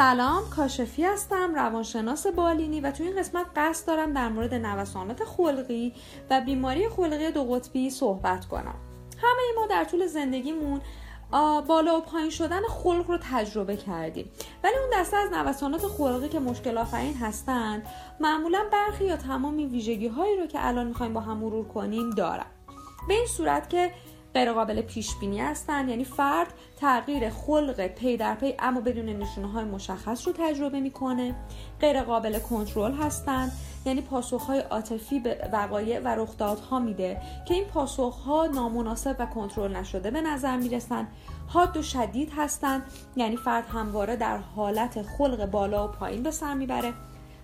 سلام کاشفی هستم روانشناس بالینی و تو این قسمت قصد دارم در مورد نوسانات خلقی و بیماری خلقی دو قطبی صحبت کنم. همه ما در طول زندگیمون بالا و پایین شدن خلق رو تجربه کردیم. ولی اون دسته از نوسانات خلقی که مشکل آفرین هستند معمولا برخی یا تمام ویژگی هایی رو که الان می‌خوایم با هم مرور کنیم دارن. به این صورت که غیر قابل پیش بینی هستند یعنی فرد تغییر خلق پی در پی اما بدون نشونه های مشخص رو تجربه می‌کنه. غیر قابل کنترل هستند یعنی پاسخ های عاطفی به وقایع و رخدادها میده که این پاسخ ها نامناسب و کنترل نشده به نظر می‌رسن. حاد و شدید هستند یعنی فرد همواره در حالت خلق بالا و پایین به سر می‌بره.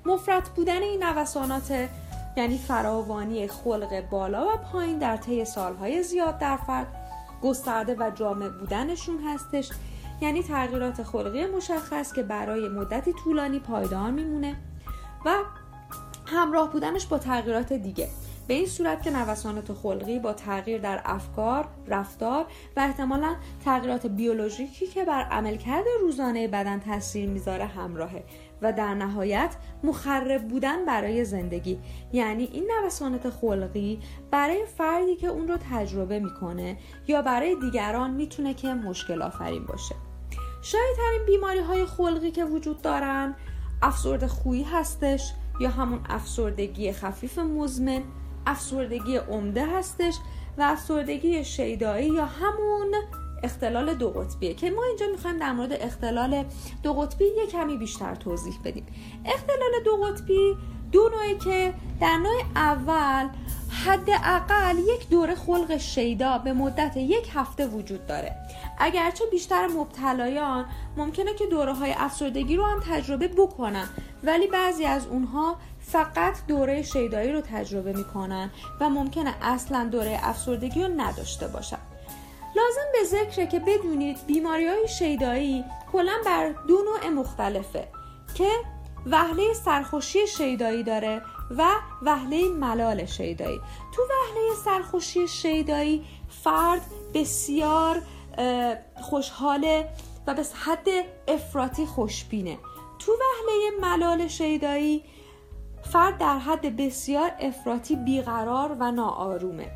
مفرد بودن این نوسانات یعنی فراوانی خلق بالا و پایین در طی سالهای زیاد در فرد گسترده و جامع بودنشون هستش. یعنی تغییرات خلقی مشخص که برای مدتی طولانی پایدار میمونه و همراه بودنش با تغییرات دیگه. به این صورت که نوسانات خلقی با تغییر در افکار، رفتار و احتمالا تغییرات بیولوژیکی که بر عملکرد روزانه بدن تاثیر می‌ذاره همراهه و در نهایت مخرب بودن برای زندگی. یعنی این نوسانات خلقی برای فردی که اون رو تجربه می‌کنه یا برای دیگران می‌تونه که مشکل آفرین باشه. شاید ترین بیماری های خلقی که وجود دارن افسرده خویی هستش یا همون افسردگی خفیف مزمن افسردگی عمده هستش و افسردگی شیدایی یا همون اختلال دو قطبیه که ما اینجا می‌خوایم در مورد اختلال دو قطبی یه کمی بیشتر توضیح بدیم. اختلال دو قطبی دو نوعی که در نوع اول حداقل یک دوره خلق شیدا به مدت یک هفته وجود داره. اگرچه بیشتر مبتلایان ممکنه که دوره های افسردگی رو هم تجربه بکنن ولی بعضی از اونها فقط دوره شیدایی رو تجربه می‌کنن و ممکنه اصلا دوره افسردگی رو نداشته باشن. لازم به ذکره که بدونید بیماری های شیدایی کلا بر دو نوع مختلفه که وهله سرخوشی شیدایی داره و وهله ملال شیدایی. تو وهله سرخوشی شیدایی فرد بسیار خوشحاله و به حد افراطی خوشبینه. تو وهله ملال شیدایی فرد در حد بسیار افراطی بیقرار و ناآرومه.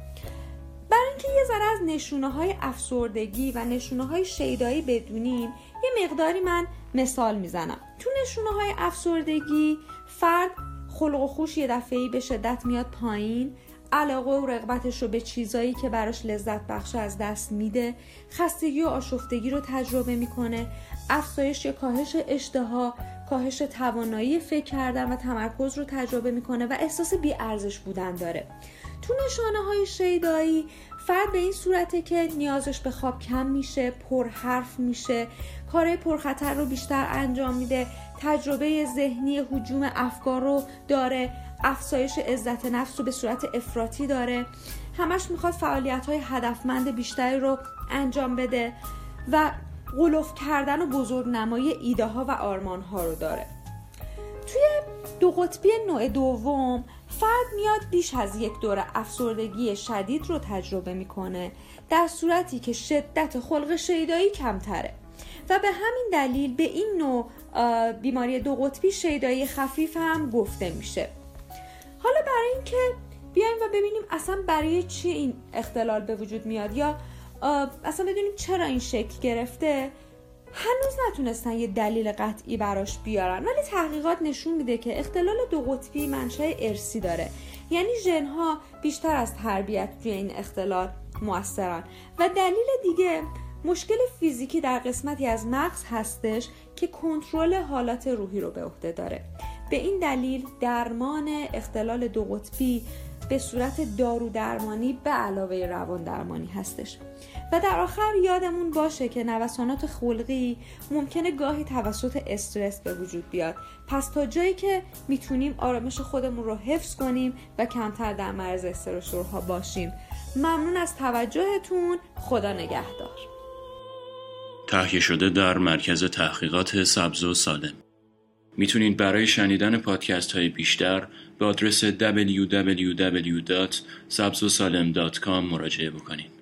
برای اینکه یه ذره از نشونه های افسردگی و نشونه های شیدایی بدونیم یه مقداری من مثال می‌زنم. تو نشونه های افسردگی فرد خلق و خوش یه دفعه به شدت میاد پایین علاقه و رغبتش رو به چیزایی که براش لذت بخش از دست میده خستگی و آشفتگی رو تجربه می‌کنه. افزایش یا کاهش اشتها کاهش توانایی فکر کردن و تمرکز رو تجربه می‌کنه و احساس بیارزش بودن داره. تو نشانه های شیدایی فرد به این صورته که نیازش به خواب کم میشه پر حرف میشه کارهای پرخطر رو بیشتر انجام میده تجربه ذهنی حجوم افکار رو داره. افزایش عزت نفس رو به صورت افراطی داره. همش می‌خواد فعالیت های هدفمند بیشتری رو انجام بده و غلوف کردن و بزرگ نمایی ایده ها و آرمان ها رو داره. توی دو قطبی نوع دوم فرد میاد بیش از یک دور افسردگی شدید رو تجربه می‌کنه در صورتی که شدت خلق شیدایی کمتره. و به همین دلیل به این نوع بیماری دو قطبی شیدایی خفیف هم گفته میشه. اینکه بیایم و ببینیم اصلا برای چی این اختلال به وجود میاد یا اصلا بدونیم چرا این شکل گرفته؟ هنوز نتونستن یه دلیل قطعی براش بیارن. ولی تحقیقات نشون میده که اختلال دو قطبی منشأ ارسی داره. یعنی ژنها بیشتر از تربیت توی این اختلال موثرن. و دلیل دیگه مشکل فیزیکی در قسمتی از مغز هستش که کنترل حالات روحی رو به عهده داره. به این دلیل درمان اختلال دو قطبی به صورت دارو درمانی به علاوه روان درمانی هستش. و در آخر یادمون باشه که نوسانات خلقی ممکنه گاهی توسط استرس به وجود بیاد. پس تا جایی که می‌تونیم آرامش خودمون رو حفظ کنیم و کمتر در معرض استرسورها باشیم. ممنون از توجهتون. خدا نگهدار. تهیه شده در مرکز تحقیقات سبز و سالم. می‌تونید برای شنیدن پادکست های بیشتر به آدرس www.sabzosalem.com مراجعه بکنید.